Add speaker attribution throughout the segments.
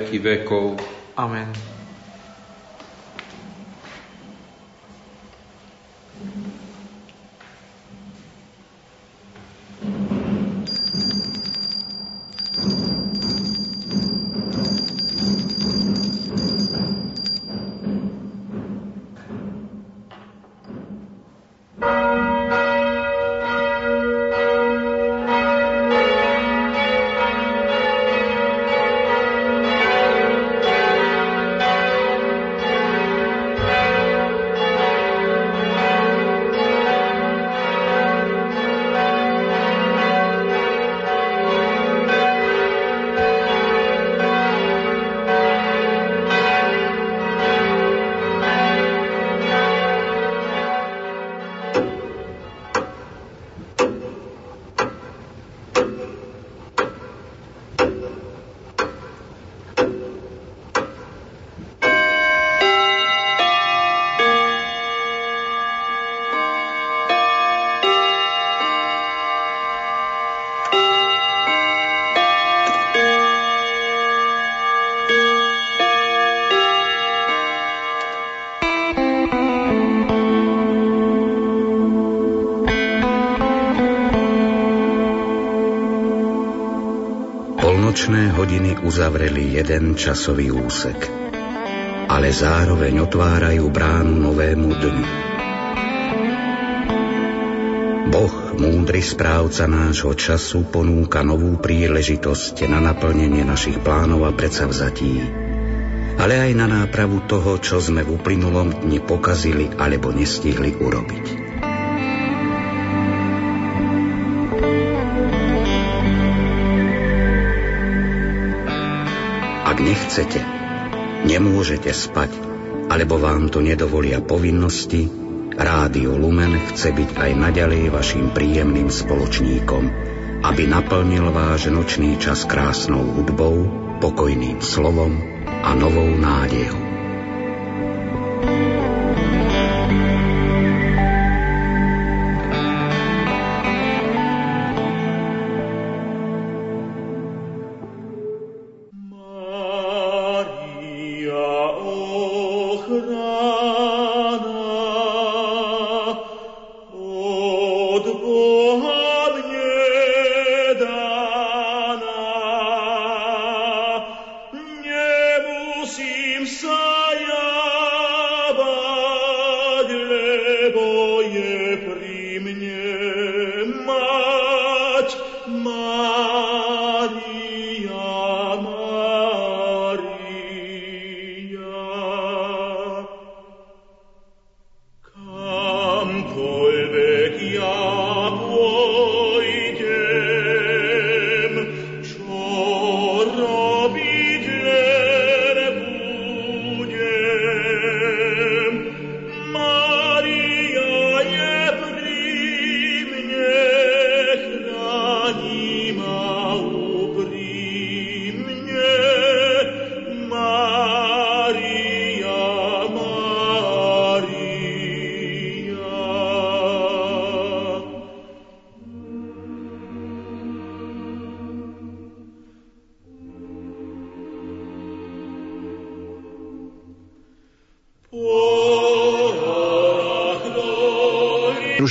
Speaker 1: vekov.
Speaker 2: Amen.
Speaker 3: Uzavreli jeden časový úsek, ale zároveň otvárajú bránu novému dňu. Boh, múdry správca nášho času, ponúka novú príležitosť na naplnenie našich plánov a predsavzatí, ale aj na nápravu toho, čo sme v uplynulom dni pokazili alebo nestihli urobiť. Nechcete, nemôžete spať, alebo vám to nedovolia povinnosti, Rádio Lumen chce byť aj naďalej vašim príjemným spoločníkom, aby naplnil váš nočný čas krásnou hudbou, pokojným slovom a novou nádejou.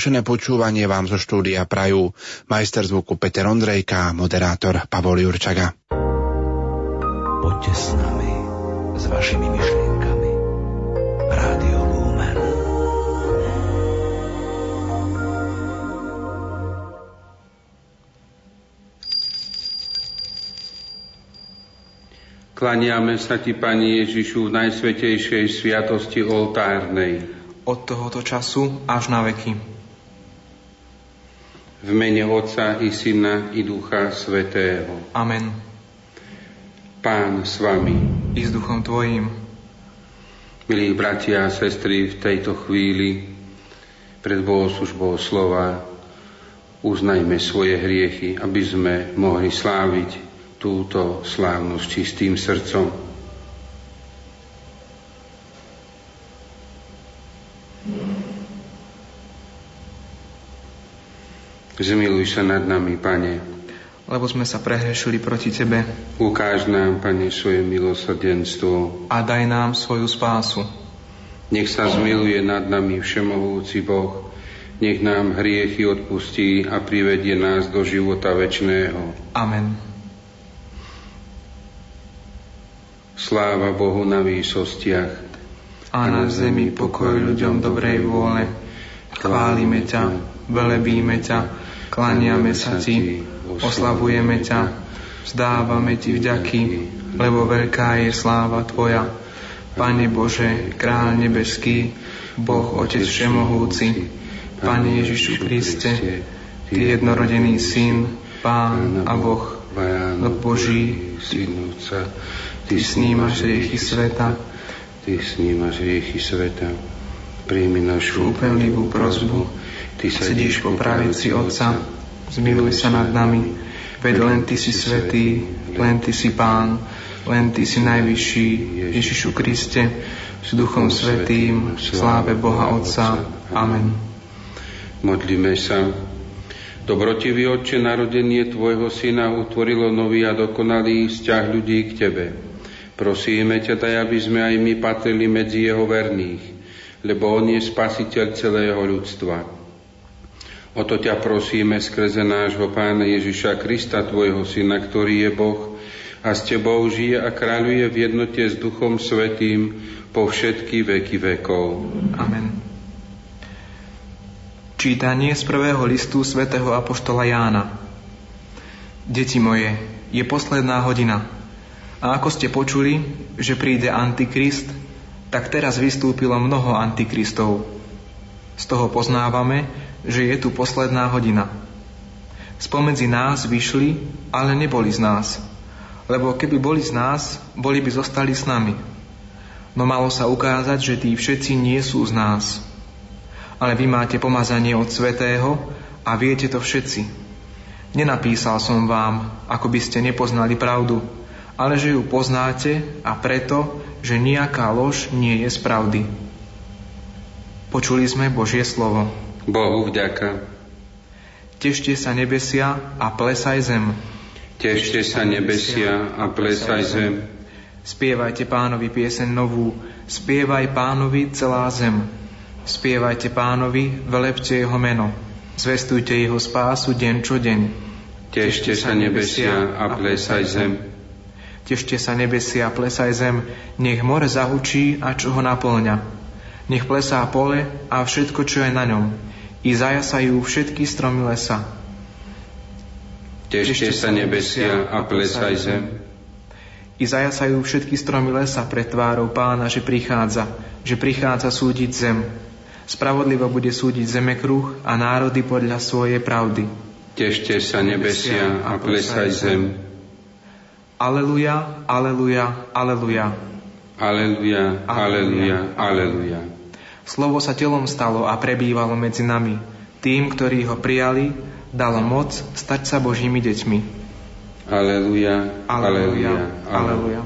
Speaker 4: Rušené počúvanie vám zo štúdia prajú majster zvuku Peter Ondrejka a moderátor Pavol Jurčaga.
Speaker 3: Poďte s nami, s vašimi myšlienkami. Rádio Lumen.
Speaker 1: Klaniame sa Ti, Pani Ježišu, v najsvetejšej sviatosti oltárnej.
Speaker 2: Od tohoto času až na veky.
Speaker 1: V mene Otca i Syna i Ducha Svetého.
Speaker 2: Amen.
Speaker 1: Pán s vami.
Speaker 2: I s duchom Tvojím.
Speaker 1: Milí bratia a sestry, v tejto chvíli pred bohoslužbou slova uznajme svoje hriechy, aby sme mohli sláviť túto slávnosť čistým srdcom. Zmiluj sa nad nami, Pane.
Speaker 2: lebo sme sa prehrešili proti Tebe.
Speaker 1: Ukáž nám, Pane, svoje milosrdenstvo.
Speaker 2: A daj nám svoju spásu.
Speaker 1: Nech sa zmiluje nad nami Všemohúci Boh, nech nám hriechy odpustí a privedie nás do života večného.
Speaker 2: Amen.
Speaker 1: Sláva Bohu na výsostiach
Speaker 2: a na zemi pokoj ľuďom dobrej vôle. Chválime ťa, velebíme ťa, klaniame sa Ti, oslavujeme ťa, vzdávame Ti vďaky, lebo veľká je sláva Tvoja. Pane Bože, Kráľ nebeský, Boh Otec Všemohúci, Pane Ježišu Kriste, Ty jednorodený Syn, Pán a Boh, Boh Boží,
Speaker 1: Synúca,
Speaker 2: Ty snímaš riechy sveta,
Speaker 1: Ty snímaš riechy sveta, príjmi našu
Speaker 2: úpenlivú prozbu, Ty sedíš po pravici Otca, zmiluj sa nad nami, veď len Ty si svetý, len Ty si Pán, len Ty si najvyšší, Ježišu Kriste, s Duchom Svetým, sláve Boha Otca. Amen.
Speaker 1: Modlíme sa. Dobrotivý Otče, narodenie Tvojho Syna utvorilo nový a dokonalý vzťah ľudí k Tebe. Prosíme ťa, daj, aby sme aj my patrili medzi Jeho verných, lebo On je spasiteľ celého ľudstva. O to ťa prosíme skrze nášho Pána Ježiša Krista, Tvojho Syna, ktorý je Boh a s Tebou žije a kráľuje v jednote s Duchom Svetým po všetky veky vekov.
Speaker 2: Amen. Čítanie z prvého listu svätého Apoštola Jána. Deti moje, je posledná hodina. A ako ste počuli, že príde Antikrist, tak teraz vystúpilo mnoho Antikristov. Z toho poznávame, že je tu posledná hodina. Spomedzi nás vyšli, ale neboli z nás. Lebo keby boli z nás, boli by zostali s nami. No malo sa ukázať, že tí všetci nie sú z nás ale vy máte pomazanie od Svetého a viete to všetci. Nenapísal som vám, ako by ste nepoznali pravdu, ale že ju poznáte a preto, že nejaká lož nie je z pravdy. Počuli sme Božie slovo.
Speaker 1: Bohu vďaka.
Speaker 2: Tešte sa nebesia a plesaj zem.
Speaker 1: Tešte sa nebesia a plesaj zem.
Speaker 2: Spievajte pánovi piesen novú, spievaj pánovi celá zem. Spievajte pánovi, velepte jeho meno, zvestujte jeho spásu deň čo deň.
Speaker 1: Tešte sa nebesia a plesaj zem.
Speaker 2: Tešte sa nebesia a plesaj zem, nech more zahučí a čo ho naplňa. Nech plesá pole a všetko, čo je na ňom. I zajasajú všetky stromy lesa.
Speaker 1: Tešte sa nebesia a plesaj zem.
Speaker 2: I zajasajú všetky stromy lesa pred tvárou pána, že prichádza, že prichádza súdiť zem. Spravodlivo bude súdiť zemekruh a národy podľa svojej pravdy.
Speaker 1: Tešte sa nebesia a plesaj zem.
Speaker 2: Aleluja, aleluja, aleluja.
Speaker 1: Aleluja, aleluja, aleluja.
Speaker 2: Slovo sa telom stalo a prebývalo medzi nami. Tým, ktorí ho prijali, dalo moc stať sa Božími deťmi.
Speaker 1: Aleluja, aleluja, aleluja.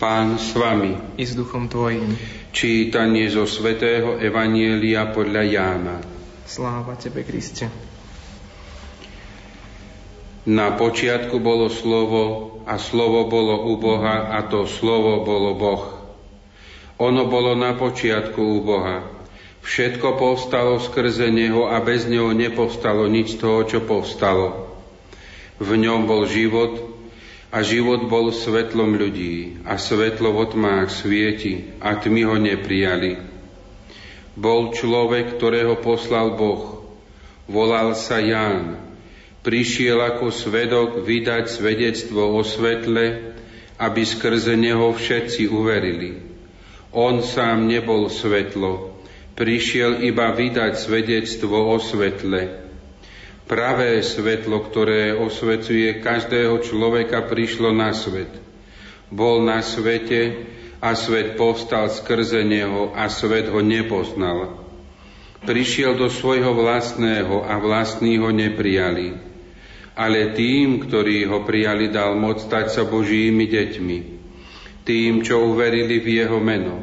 Speaker 1: Pán s vami.
Speaker 2: I s duchom tvojim.
Speaker 1: Čítanie zo svätého Evanielia podľa Jána.
Speaker 2: Sláva Tebe, Kriste.
Speaker 1: Na počiatku bolo slovo a slovo bolo u Boha a to slovo bolo Boh. Ono bolo na počiatku u Boha. Všetko povstalo skrze Neho a bez Neho nepovstalo nič z toho, čo povstalo. V ňom bol život a život bol svetlom ľudí a svetlo v tmách svieti a tmy ho neprijali. Bol človek, ktorého poslal Boh. Volal sa Ján. Prišiel ako svedok vydať svedectvo o svetle, aby skrze neho všetci uverili. On sám nebol svetlo, prišiel iba vydať svedectvo o svetle Pravé svetlo, ktoré osvecuje každého človeka, prišlo na svet. Bol na svete a svet povstal skrze neho a svet ho nepoznal. Prišiel do svojho vlastného a vlastní ho neprijali. Ale tým, ktorí ho prijali, dal moc stať sa Božími deťmi. Tým, čo uverili v jeho meno.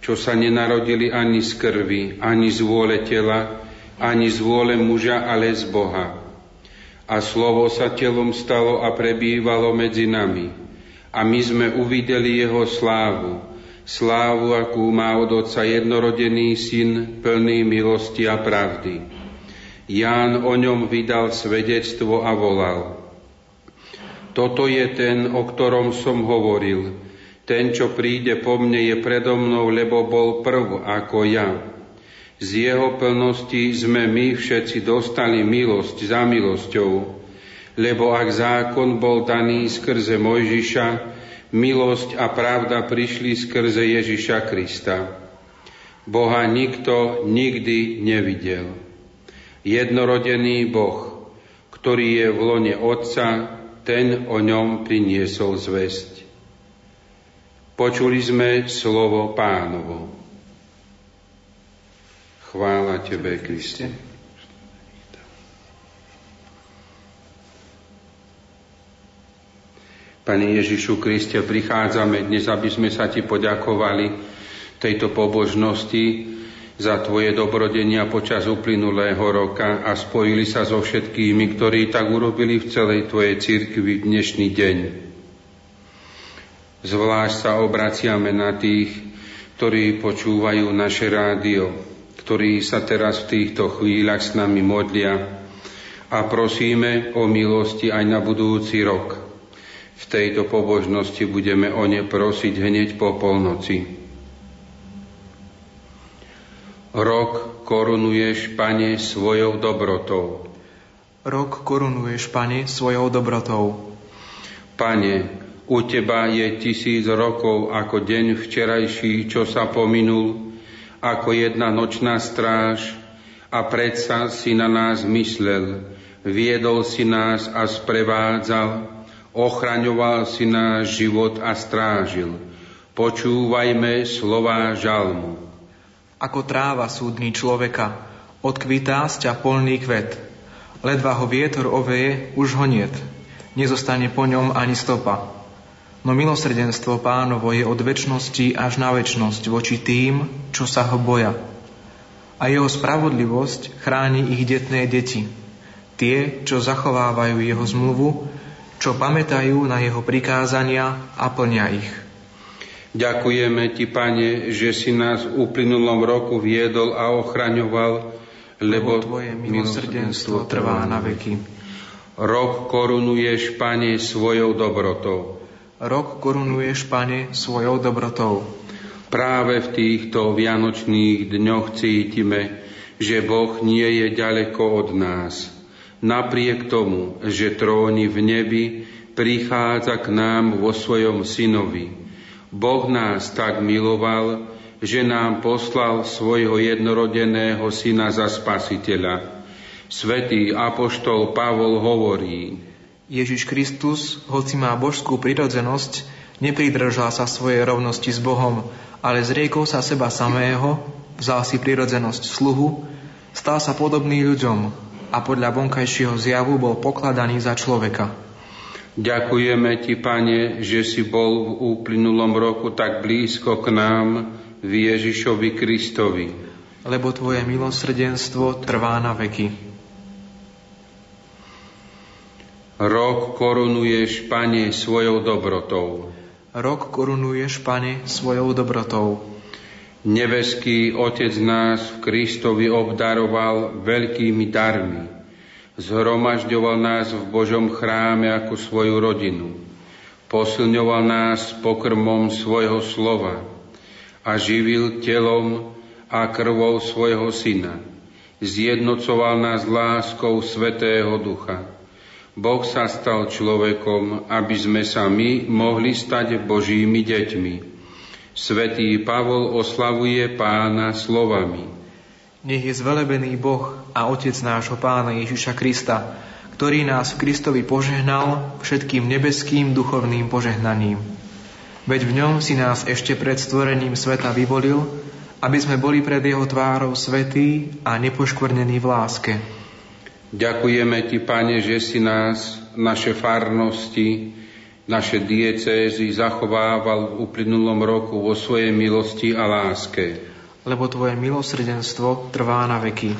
Speaker 1: Čo sa nenarodili ani z krvi, ani z vôle tela, ani z vôle muža, ale z Boha. A slovo sa telom stalo a prebývalo medzi nami. A my sme uvideli jeho slávu, slávu, akú má od Otca jednorodený syn, plný milosti a pravdy. Ján o ňom vydal svedectvo a volal. Toto je ten, o ktorom som hovoril. Ten, čo príde po mne, je predo mnou, lebo bol prv ako ja. Z jeho plnosti sme my všetci dostali milosť za milosťou, lebo ak zákon bol daný skrze Mojžiša, milosť a pravda prišli skrze Ježiša Krista. Boha nikto nikdy nevidel. Jednorodený Boh, ktorý je v lone Otca, ten o ňom priniesol zväzť. Počuli sme slovo pánovo. Chvála Tebe, Kriste. Pane Ježišu Kriste, prichádzame dnes, aby sme sa Ti poďakovali tejto pobožnosti za Tvoje dobrodenia počas uplynulého roka a spojili sa so všetkými, ktorí tak urobili v celej Tvojej cirkvi v dnešný deň. Zvlášť sa obraciame na tých, ktorí počúvajú naše rádio, ktorí sa teraz v týchto chvíľach s nami modlia a prosíme o milosti aj na budúci rok. V tejto pobožnosti budeme o ne prosiť hneď po polnoci. Rok korunuješ, Pane, svojou dobrotou.
Speaker 2: Rok korunuješ, Pane, svojou dobrotou.
Speaker 1: Pane, u teba je tisíc rokov ako deň včerajší, čo sa pominul, ako jedna nočná stráž a predsa si na nás myslel, viedol si nás a sprevádzal, ochraňoval si náš život a strážil. Počúvajme slová žalmu.
Speaker 2: Ako tráva súdny človeka, odkvitá z ťa polný kvet. Ledva ho vietor oveje, už ho niet. Nezostane po ňom ani stopa no milosrdenstvo pánovo je od väčšnosti až na väčšnosť voči tým, čo sa ho boja. A jeho spravodlivosť chráni ich detné deti, tie, čo zachovávajú jeho zmluvu, čo pamätajú na jeho prikázania a plnia ich.
Speaker 1: Ďakujeme Ti, Pane, že si nás v uplynulom roku viedol a ochraňoval, lebo,
Speaker 2: lebo Tvoje milosrdenstvo trvá na veky.
Speaker 1: Rok korunuješ, Pane, svojou dobrotou.
Speaker 2: Rok korunuješ, Pane, svojou dobrotou.
Speaker 1: Práve v týchto vianočných dňoch cítime, že Boh nie je ďaleko od nás. Napriek tomu, že tróni v nebi, prichádza k nám vo svojom synovi. Boh nás tak miloval, že nám poslal svojho jednorodeného syna za spasiteľa. Svetý apoštol Pavol hovorí,
Speaker 2: Ježiš Kristus, hoci má božskú prirodzenosť, nepridržal sa svojej rovnosti s Bohom, ale zriekol sa seba samého, vzal si prirodzenosť sluhu, stal sa podobný ľuďom a podľa vonkajšieho zjavu bol pokladaný za človeka.
Speaker 1: Ďakujeme Ti, Pane, že si bol v uplynulom roku tak blízko k nám v Ježišovi Kristovi.
Speaker 2: Lebo Tvoje milosrdenstvo trvá na veky.
Speaker 1: Rok korunuješ, Pane, svojou dobrotou.
Speaker 2: Rok korunuješ, Pane, svojou dobrotou.
Speaker 1: Nebeský Otec nás v Kristovi obdaroval veľkými darmi. Zhromažďoval nás v Božom chráme ako svoju rodinu. Posilňoval nás pokrmom svojho slova a živil telom a krvou svojho syna. Zjednocoval nás láskou Svetého Ducha Boh sa stal človekom, aby sme sa my mohli stať Božími deťmi. Svetý Pavol oslavuje pána slovami.
Speaker 2: Nech je zvelebený Boh a Otec nášho pána Ježiša Krista, ktorý nás v Kristovi požehnal všetkým nebeským duchovným požehnaním. Veď v ňom si nás ešte pred stvorením sveta vyvolil, aby sme boli pred jeho tvárou svetí a nepoškvrnení v láske
Speaker 1: Ďakujeme Ti, Pane, že si nás, naše farnosti, naše diecézy zachovával v uplynulom roku vo svojej milosti a láske.
Speaker 2: Lebo Tvoje milosrdenstvo trvá na veky.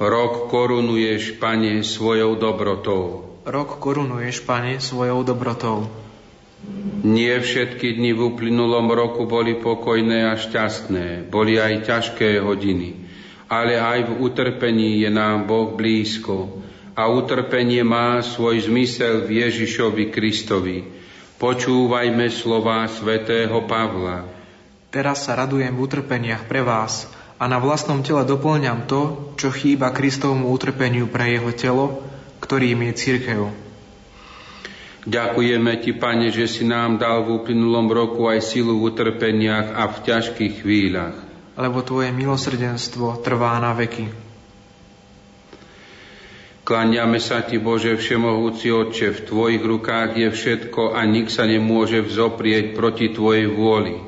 Speaker 1: Rok korunuješ, Pane, svojou dobrotou.
Speaker 2: Rok korunuješ, Pane, svojou dobrotou.
Speaker 1: Nie všetky dni v uplynulom roku boli pokojné a šťastné, boli aj ťažké hodiny, ale aj v utrpení je nám Boh blízko a utrpenie má svoj zmysel v Ježišovi Kristovi. Počúvajme slova svätého Pavla.
Speaker 2: Teraz sa radujem v utrpeniach pre vás a na vlastnom tele doplňam to, čo chýba Kristovmu utrpeniu pre jeho telo, ktorým je církev.
Speaker 1: Ďakujeme Ti, Pane, že si nám dal v uplynulom roku aj silu v utrpeniach a v ťažkých chvíľach.
Speaker 2: Lebo Tvoje milosrdenstvo trvá na veky.
Speaker 1: Kláňame sa Ti, Bože Všemohúci Otče, v Tvojich rukách je všetko a nik sa nemôže vzoprieť proti Tvojej vôli.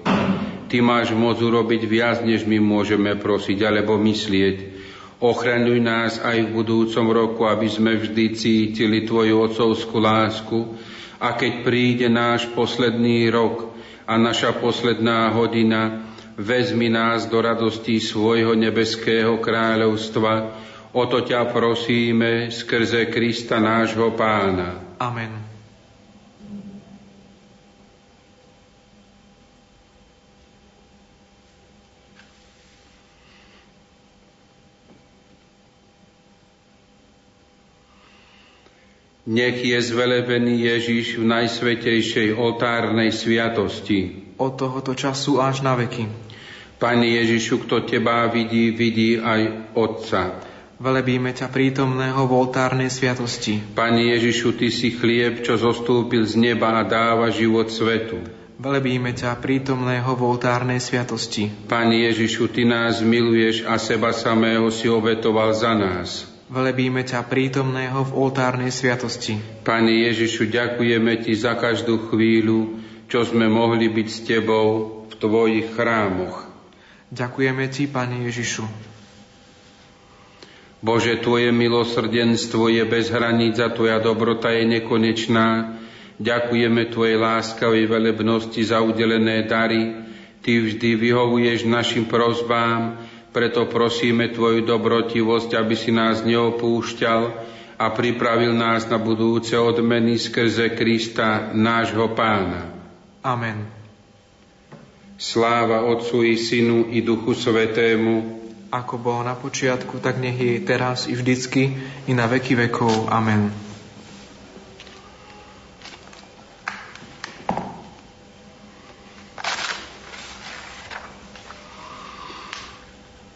Speaker 1: Ty máš moc urobiť viac, než my môžeme prosiť alebo myslieť. Ochraňuj nás aj v budúcom roku, aby sme vždy cítili Tvoju otcovskú lásku a keď príde náš posledný rok a naša posledná hodina, vezmi nás do radosti svojho nebeského kráľovstva. O to ťa prosíme skrze Krista nášho pána.
Speaker 2: Amen.
Speaker 1: Nech je zvelebený Ježiš v najsvetejšej oltárnej sviatosti.
Speaker 2: Od tohoto času až na veky.
Speaker 1: Pane Ježišu, kto Teba vidí, vidí aj Otca.
Speaker 2: Velebíme ťa prítomného v oltárnej sviatosti.
Speaker 1: Pane Ježišu, Ty si chlieb, čo zostúpil z neba a dáva život svetu.
Speaker 2: Velebíme ťa prítomného v oltárnej sviatosti.
Speaker 1: Pane Ježišu, Ty nás miluješ a seba samého si obetoval za nás.
Speaker 2: Velebíme ťa prítomného v oltárnej sviatosti.
Speaker 1: Pane Ježišu, ďakujeme Ti za každú chvíľu, čo sme mohli byť s Tebou v Tvojich chrámoch.
Speaker 2: Ďakujeme Ti, Pane Ježišu.
Speaker 1: Bože, Tvoje milosrdenstvo je bez hraníc a Tvoja dobrota je nekonečná. Ďakujeme Tvojej láskavej velebnosti za udelené dary. Ty vždy vyhovuješ našim prozbám, preto prosíme Tvoju dobrotivosť, aby si nás neopúšťal a pripravil nás na budúce odmeny skrze Krista, nášho pána.
Speaker 2: Amen.
Speaker 1: Sláva Otcu i Synu i Duchu Svetému,
Speaker 2: ako bolo na počiatku, tak nech je teraz i vždycky, i na veky vekov. Amen.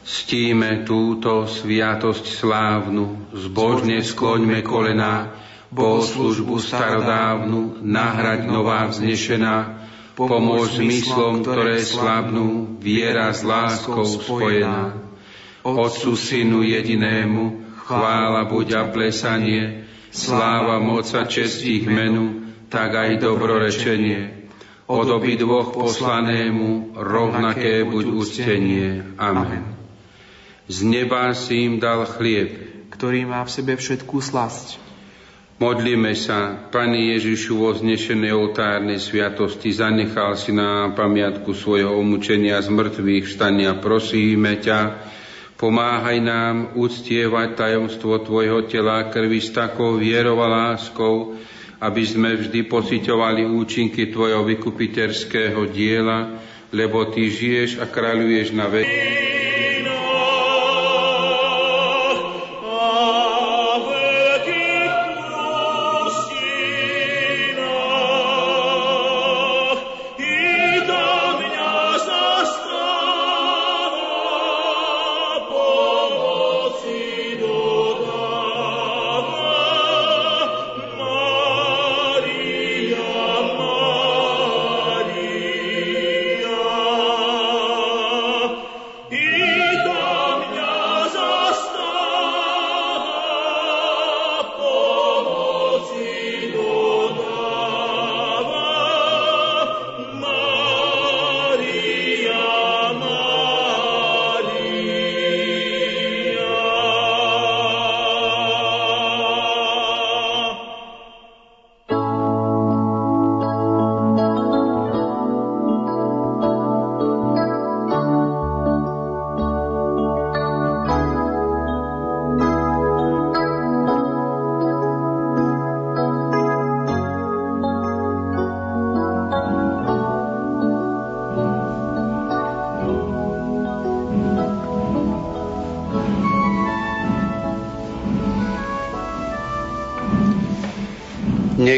Speaker 1: Ctíme túto sviatosť slávnu, zbožne skloňme kolená, bohoslužbu starodávnu, nahrať nová vznešená, pomôž zmyslom, ktoré slabnú, viera s láskou spojená. Otcu Synu jedinému, chvála buď a plesanie, sláva moca čestí menu, tak aj dobrorečenie. Od dvoch poslanému rovnaké buď ústenie. Amen. Z neba si im dal chlieb,
Speaker 2: ktorý má v sebe všetkú slasť.
Speaker 1: Modlíme sa, Pane Ježišu, vo znešenej oltárnej sviatosti zanechal si na pamiatku svojho umúčenia z mŕtvych vstania. Prosíme ťa, pomáhaj nám uctievať tajomstvo Tvojho tela krvi s takou vierou a láskou, aby sme vždy pociťovali účinky Tvojho vykupiteľského diela, lebo Ty žiješ a kráľuješ na veky.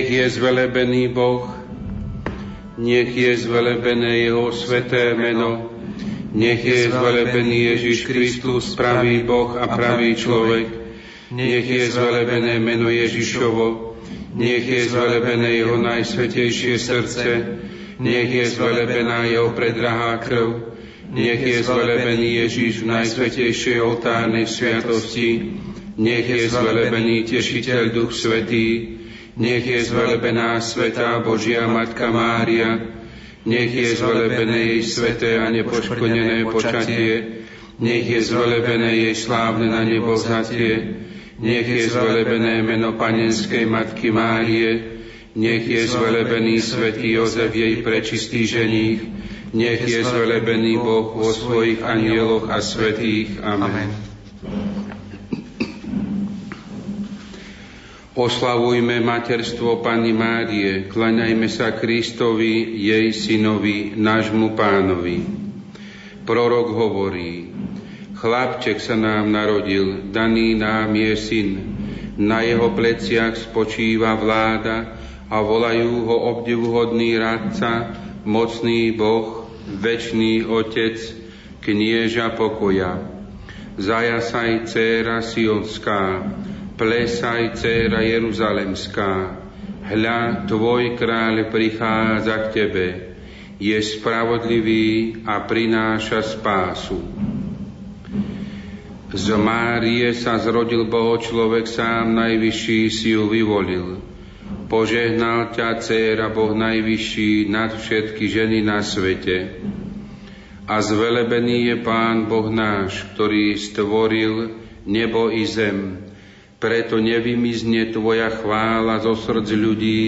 Speaker 1: Nech je zvelebený Boh, nech je zvelebené Jeho sveté meno, nech je zvelebený Ježiš Kristus, pravý Boh a pravý človek, nech je zvelebené meno Ježišovo, nech je zvelebené Jeho najsvetejšie srdce, nech je zvelebená Jeho predrahá krv, nech je zvelebený Ježiš v najsvetejšej oltárnej sviatosti, nech je zvelebený Tešiteľ Duch Svetý, nech je zvelebená Svetá Božia Matka Mária, nech je zvelebené jej sveté a nepoškodené počatie, nech je zvelebené jej slávne na nebo vzatie, nech je zvelebené meno Panenskej Matky Márie, nech je zvelebený Svetý Jozef jej prečistý ženích, nech je zvelebený Boh vo svojich anieloch a svetých. Amen. Oslavujme materstvo Pani Márie, klaňajme sa Kristovi, jej synovi, nášmu pánovi. Prorok hovorí, chlapček sa nám narodil, daný nám je syn, na jeho pleciach spočíva vláda a volajú ho obdivuhodný radca, mocný Boh, večný Otec, knieža pokoja. Zajasaj, dcéra Sionská, plesaj, dcéra Jeruzalemská, hľa, tvoj kráľ prichádza k tebe, je spravodlivý a prináša spásu. Z Márie sa zrodil Boho človek sám, najvyšší si ju vyvolil. Požehnal ťa, dcéra, Boh najvyšší nad všetky ženy na svete. A zvelebený je Pán Boh náš, ktorý stvoril nebo i zem. Preto nevymizne Tvoja chvála zo srdc ľudí,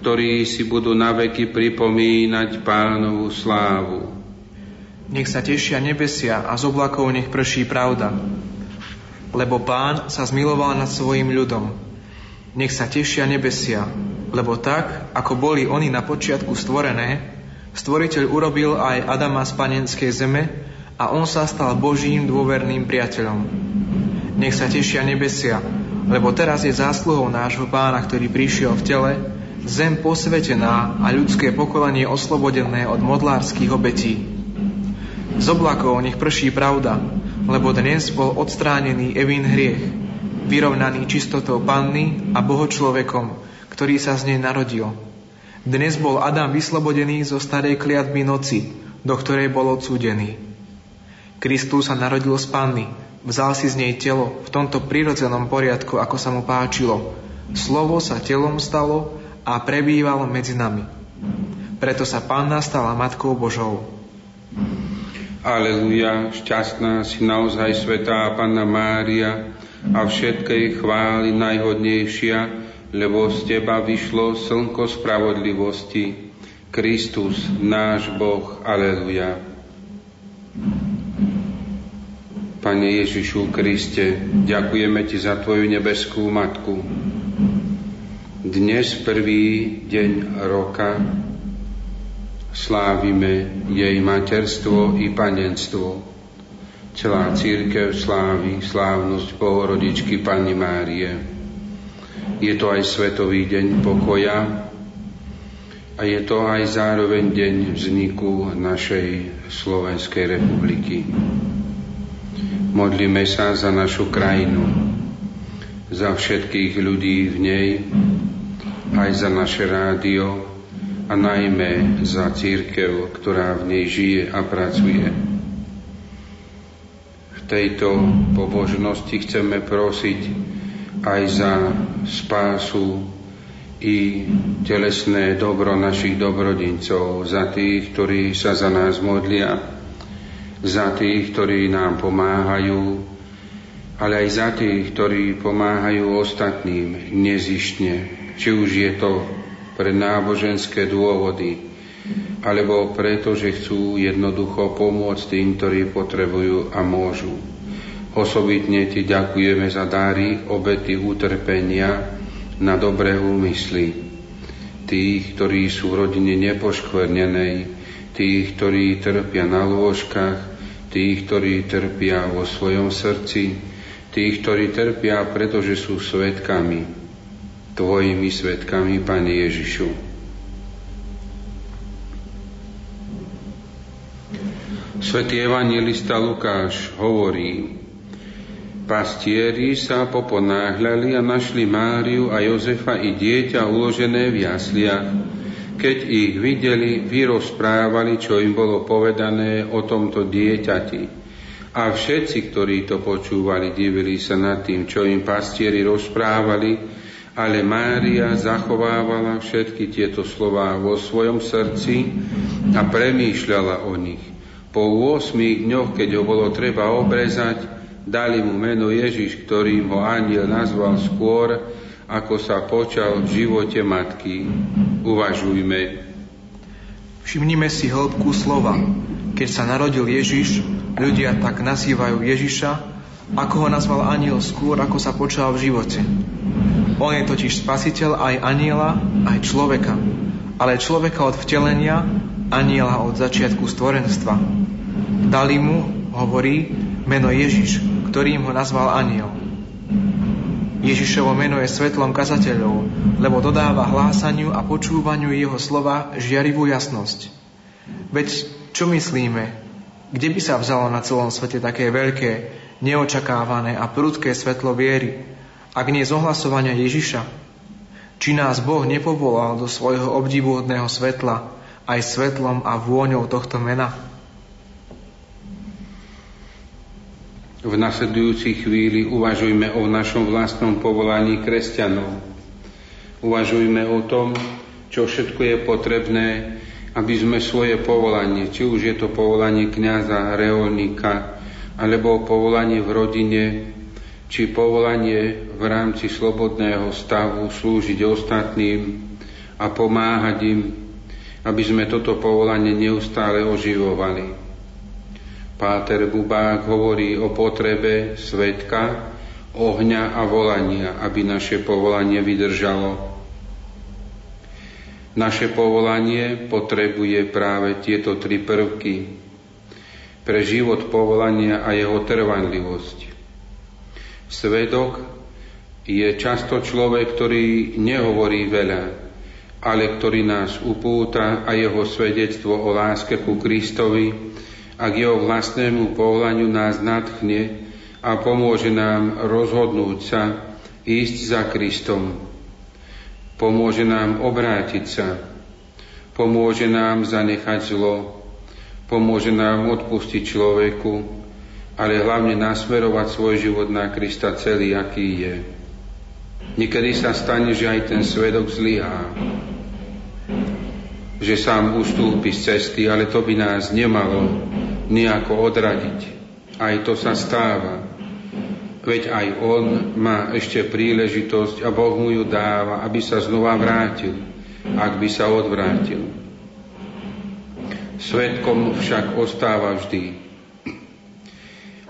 Speaker 1: ktorí si budú naveky pripomínať Pánovu slávu.
Speaker 2: Nech sa tešia nebesia a z oblakov nech prší pravda. Lebo Pán sa zmiloval nad svojim ľudom nech sa tešia nebesia, lebo tak, ako boli oni na počiatku stvorené, stvoriteľ urobil aj Adama z panenskej zeme a on sa stal Božím dôverným priateľom. Nech sa tešia nebesia, lebo teraz je zásluhou nášho pána, ktorý prišiel v tele, zem posvetená a ľudské pokolenie oslobodené od modlárskych obetí. Z oblakov nech prší pravda, lebo dnes bol odstránený Evin hriech, vyrovnaný čistotou panny a bohočlovekom, ktorý sa z nej narodil. Dnes bol Adam vyslobodený zo starej kliatby noci, do ktorej bol odsúdený. Kristus sa narodil z panny, vzal si z nej telo v tomto prirodzenom poriadku, ako sa mu páčilo. Slovo sa telom stalo a prebývalo medzi nami. Preto sa panna stala Matkou Božou.
Speaker 1: Aleluja, šťastná si naozaj svetá Panna Mária, a všetkej chvály najhodnejšia, lebo z Teba vyšlo slnko spravodlivosti, Kristus, náš Boh. Aleluja. Pane Ježišu Kriste, ďakujeme Ti za Tvoju nebeskú Matku. Dnes prvý deň roka slávime jej materstvo i panenstvo celá církev slávi slávnosť Bohorodičky Panny Márie. Je to aj Svetový deň pokoja a je to aj zároveň deň vzniku našej Slovenskej republiky. Modlíme sa za našu krajinu, za všetkých ľudí v nej, aj za naše rádio a najmä za církev, ktorá v nej žije a pracuje. Tejto pobožnosti chceme prosiť aj za spásu i telesné dobro našich dobrodincov, za tých, ktorí sa za nás modlia, za tých, ktorí nám pomáhajú, ale aj za tých, ktorí pomáhajú ostatným nezištne, či už je to pre náboženské dôvody, alebo preto, že chcú jednoducho pomôcť tým, ktorí potrebujú a môžu. Osobitne ti ďakujeme za dáry, obety, utrpenia na dobré úmysly. Tých, ktorí sú v rodine nepoškvrnenej, tých, ktorí trpia na lôžkach, tých, ktorí trpia vo svojom srdci, tých, ktorí trpia, pretože sú svetkami. Tvojimi svetkami, Pane Ježišu. Svetý evangelista Lukáš hovorí, Pastieri sa poponáhľali a našli Máriu a Jozefa i dieťa uložené v jasliach. Keď ich videli, vyrozprávali, čo im bolo povedané o tomto dieťati. A všetci, ktorí to počúvali, divili sa nad tým, čo im pastieri rozprávali, ale Mária zachovávala všetky tieto slová vo svojom srdci a premýšľala o nich. Po 8 dňoch, keď ho bolo treba obrezať, Dali mu meno Ježiš, ktorým ho aniel nazval skôr, ako sa počal v živote matky. Uvažujme.
Speaker 2: Všimnime si hĺbku slova. Keď sa narodil Ježiš, ľudia tak nazývajú Ježiša, ako ho nazval aniel skôr, ako sa počal v živote. On je totiž spasiteľ aj aniela, aj človeka, ale človeka od vtelenia, aniela od začiatku stvorenstva. Dali mu, hovorí, meno Ježiš, ktorým ho nazval aniel. Ježišovo meno je svetlom kazateľov, lebo dodáva hlásaniu a počúvaniu jeho slova žiarivú jasnosť. Veď čo myslíme, kde by sa vzalo na celom svete také veľké, neočakávané a prudké svetlo viery, ak nie z ohlasovania Ježiša? Či nás Boh nepovolal do svojho obdivuhodného svetla aj svetlom a vôňou tohto mena?
Speaker 1: V nasledujúcej chvíli uvažujme o našom vlastnom povolaní kresťanov. Uvažujme o tom, čo všetko je potrebné, aby sme svoje povolanie, či už je to povolanie kniaza, reolníka, alebo povolanie v rodine, či povolanie v rámci slobodného stavu slúžiť ostatným a pomáhať im, aby sme toto povolanie neustále oživovali. Páter Bubák hovorí o potrebe svetka, ohňa a volania, aby naše povolanie vydržalo. Naše povolanie potrebuje práve tieto tri prvky pre život povolania a jeho trvanlivosť. Svedok je často človek, ktorý nehovorí veľa, ale ktorý nás upúta a jeho svedectvo o láske ku Kristovi a k jeho vlastnému povolaniu nás nadchne a pomôže nám rozhodnúť sa ísť za Kristom. Pomôže nám obrátiť sa. Pomôže nám zanechať zlo. Pomôže nám odpustiť človeku, ale hlavne nasmerovať svoj život na Krista celý, aký je. Niekedy sa stane, že aj ten svedok zlyhá, že sám ustúpi z cesty, ale to by nás nemalo nejako odradiť. Aj to sa stáva. Veď aj on má ešte príležitosť a Boh mu ju dáva, aby sa znova vrátil, ak by sa odvrátil. Svetkom však ostáva vždy.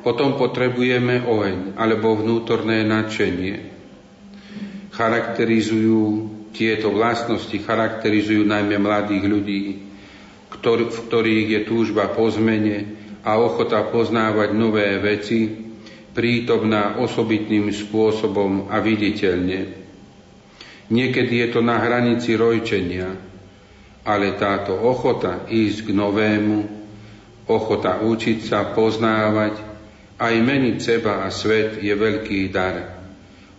Speaker 1: Potom potrebujeme oheň alebo vnútorné nadšenie. Charakterizujú tieto vlastnosti, charakterizujú najmä mladých ľudí, v ktorých je túžba po zmene a ochota poznávať nové veci, prítomná osobitným spôsobom a viditeľne. Niekedy je to na hranici rojčenia, ale táto ochota ísť k novému, ochota učiť sa, poznávať, aj meniť seba a svet je veľký dar.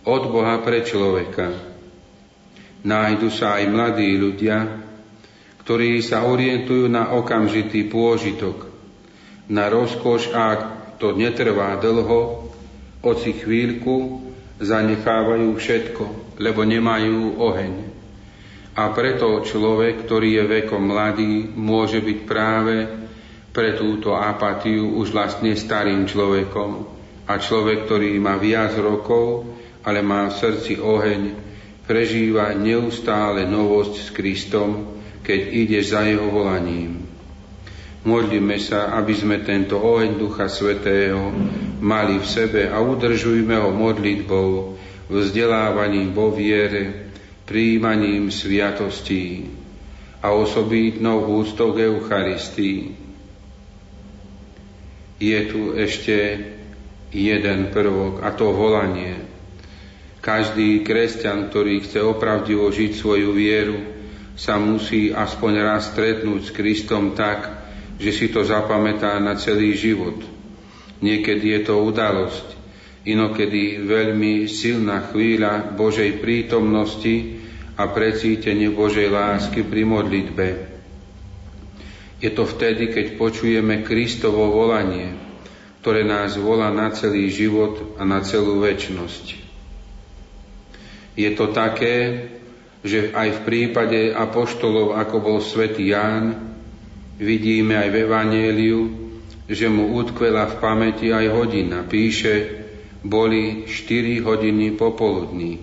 Speaker 1: Od Boha pre človeka. Nájdu sa aj mladí ľudia, ktorí sa orientujú na okamžitý pôžitok, na rozkoš ak to netrvá dlho, oci chvíľku zanechávajú všetko, lebo nemajú oheň. A preto človek, ktorý je vekom mladý, môže byť práve pre túto apatiu už vlastne starým človekom. A človek, ktorý má viac rokov, ale má v srdci oheň, prežíva neustále novosť s Kristom, keď ideš za jeho volaním. Modlíme sa, aby sme tento oheň Ducha Svetého mali v sebe a udržujme ho modlitbou, vzdelávaním vo viere, príjmaním sviatostí a osobitnou úctou k Eucharistii. Je tu ešte jeden prvok a to volanie. Každý kresťan, ktorý chce opravdivo žiť svoju vieru, sa musí aspoň raz stretnúť s Kristom tak, že si to zapamätá na celý život. Niekedy je to udalosť, inokedy veľmi silná chvíľa Božej prítomnosti a precítenie Božej lásky pri modlitbe. Je to vtedy, keď počujeme Kristovo volanie, ktoré nás volá na celý život a na celú väčnosť. Je to také, že aj v prípade apoštolov, ako bol svätý Ján, vidíme aj v Evangeliu, že mu utkvela v pamäti aj hodina. Píše, boli 4 hodiny popoludní.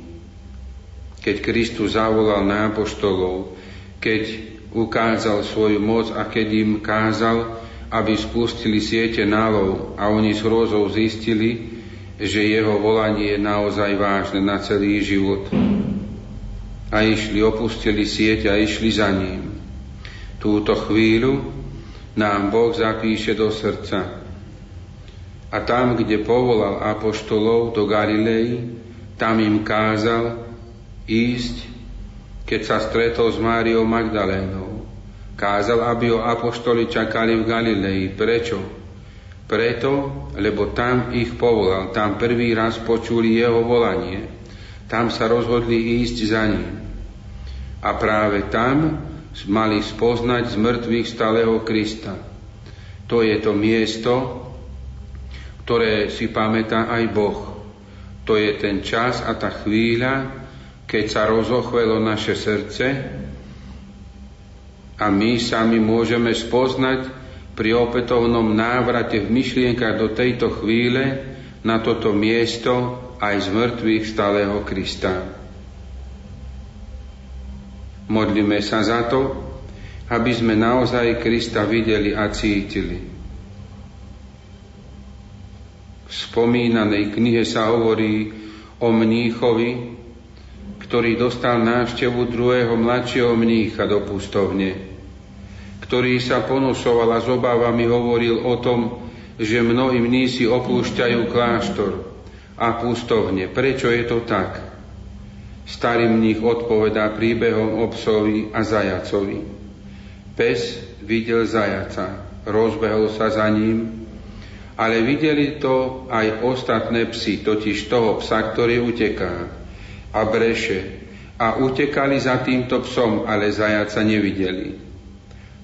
Speaker 1: Keď Kristus zavolal na apoštolov, keď ukázal svoju moc a keď im kázal, aby spustili siete nálov a oni s hrôzou zistili, že jeho volanie je naozaj vážne na celý život. A išli, opustili sieť a išli za ním. Túto chvíľu nám Boh zapíše do srdca. A tam, kde povolal apoštolov do Galilei, tam im kázal ísť, keď sa stretol s Máriou Magdalénou Kázal, aby ho apoštoli čakali v Galilei. Prečo? Preto, lebo tam ich povolal, tam prvý raz počuli jeho volanie. Tam sa rozhodli ísť za ním. A práve tam mali spoznať z mŕtvych stáleho Krista. To je to miesto, ktoré si pamätá aj Boh. To je ten čas a tá chvíľa, keď sa rozochvelo naše srdce a my sami môžeme spoznať pri opätovnom návrate v myšlienkach do tejto chvíle na toto miesto aj z mŕtvych stáleho Krista. Modlíme sa za to, aby sme naozaj Krista videli a cítili. V spomínanej knihe sa hovorí o mníchovi, ktorý dostal návštevu druhého mladšieho mnícha do pustovne, ktorý sa ponosoval a s obávami hovoril o tom, že mnohí mnísi opúšťajú kláštor a pustovne. Prečo je to tak? Starý mních odpovedá príbehom o psovi a zajacovi. Pes videl zajaca, rozbehol sa za ním, ale videli to aj ostatné psy, totiž toho psa, ktorý uteká a breše a utekali za týmto psom, ale zajaca nevideli.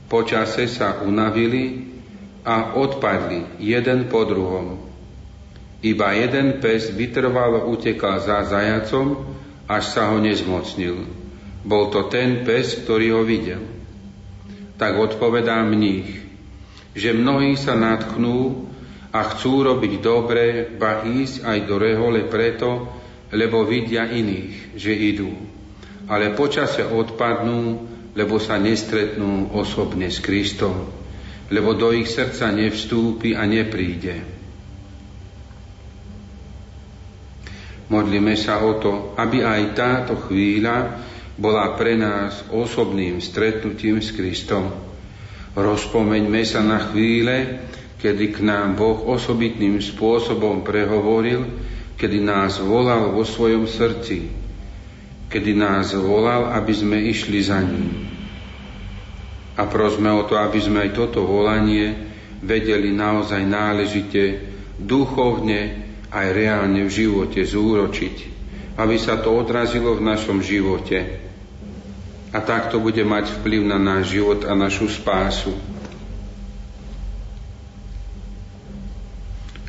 Speaker 1: Počase sa unavili a odpadli jeden po druhom. Iba jeden pes vytrvalo utekal za zajacom, až sa ho nezmocnil. Bol to ten pes, ktorý ho videl. Tak odpovedá mních, že mnohí sa natchnú a chcú robiť dobre, ba ísť aj do rehole preto, lebo vidia iných, že idú. Ale počase odpadnú, lebo sa nestretnú osobne s Kristom, lebo do ich srdca nevstúpi a nepríde. Modlíme sa o to, aby aj táto chvíľa bola pre nás osobným stretnutím s Kristom. Rozpomeňme sa na chvíle, kedy k nám Boh osobitným spôsobom prehovoril, kedy nás volal vo svojom srdci, kedy nás volal, aby sme išli za ním. A prosme o to, aby sme aj toto volanie vedeli naozaj náležite, duchovne aj reálne v živote zúročiť, aby sa to odrazilo v našom živote. A takto bude mať vplyv na náš život a našu spásu.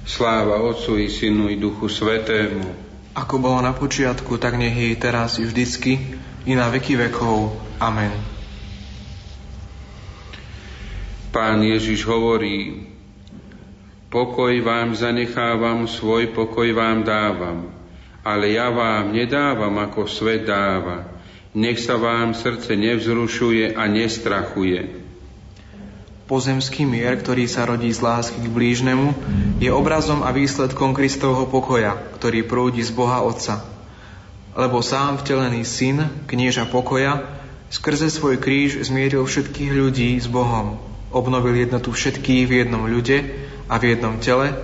Speaker 1: Sláva Otcu i Synu i Duchu Svetému.
Speaker 2: Ako bolo na počiatku, tak nech je teraz i vždycky, i na veky vekov. Amen.
Speaker 1: Pán Ježiš hovorí, pokoj vám zanechávam, svoj pokoj vám dávam, ale ja vám nedávam, ako svet dáva. Nech sa vám srdce nevzrušuje a nestrachuje.
Speaker 2: Pozemský mier, ktorý sa rodí z lásky k blížnemu, je obrazom a výsledkom Kristovho pokoja, ktorý prúdi z Boha Otca. Lebo sám vtelený syn, knieža pokoja, skrze svoj kríž zmieril všetkých ľudí s Bohom, obnovil jednotu všetkých v jednom ľude a v jednom tele,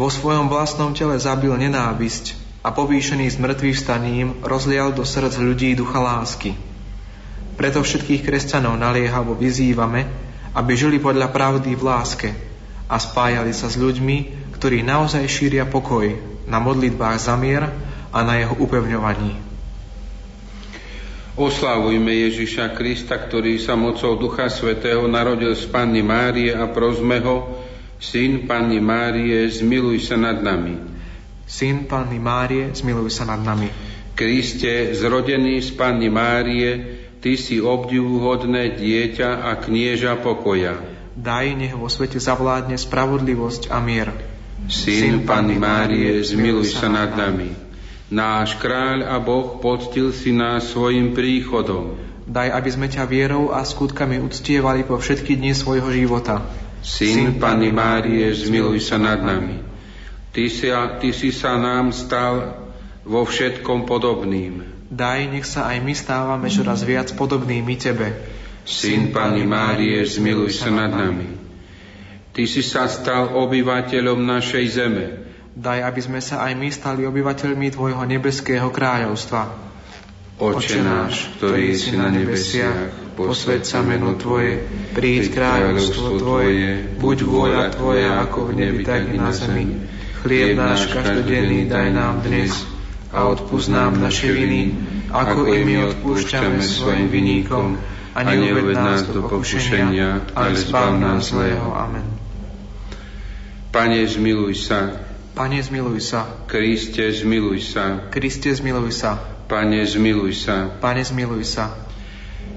Speaker 2: vo svojom vlastnom tele zabil nenávisť a povýšený s mŕtvych staním rozlial do srdc ľudí ducha lásky. Preto všetkých kresťanov naliehavo vyzývame, aby žili podľa pravdy v láske a spájali sa s ľuďmi, ktorí naozaj šíria pokoj na modlitbách za mier a na jeho upevňovaní.
Speaker 1: Oslavujme Ježiša Krista, ktorý sa mocou Ducha Svetého narodil z Panny Márie a prosme ho, Syn Panny Márie, zmiluj sa nad nami.
Speaker 2: Syn Panny Márie, zmiluj sa nad nami.
Speaker 1: Kriste, zrodený z Panny Márie, Ty si obdivuhodné dieťa a knieža pokoja.
Speaker 2: Daj, nech vo svete zavládne spravodlivosť a mier.
Speaker 1: Syn Panny Márie, zmiluj sa nad nami. Náš kráľ a Boh poctil si nás svojim príchodom.
Speaker 2: Daj, aby sme ťa vierou a skutkami uctievali po všetky dni svojho života.
Speaker 1: Syn Panny Márie, zmiluj sa nad nami. Ty si, ty si sa nám stal vo všetkom podobným.
Speaker 2: Daj, nech sa aj my stávame čoraz viac podobnými Tebe.
Speaker 1: Syn Panny Márie, zmiluj sa nad nami. Ty si sa stal obyvateľom našej zeme
Speaker 2: Daj, aby sme sa aj my stali obyvateľmi Tvojho nebeského kráľovstva.
Speaker 1: Oče náš, ktorý si na nebesiach, posved sa meno Tvoje, príď kráľovstvo Tvoje, buď vôľa Tvoja ako v nebi, tak i na zemi. Chlieb náš každodenný daj nám dnes a odpúsť nám naše viny, ako i my odpúšťame svojim viníkom a neuved nás do pokušenia, ale zbav nás zlého. Amen. Pane, zmiluj sa,
Speaker 2: Pane, zmiluj sa.
Speaker 1: Kriste, zmiluj sa.
Speaker 2: Kriste, zmiluj sa.
Speaker 1: Pane, zmiluj sa.
Speaker 2: Pane, zmiluj sa.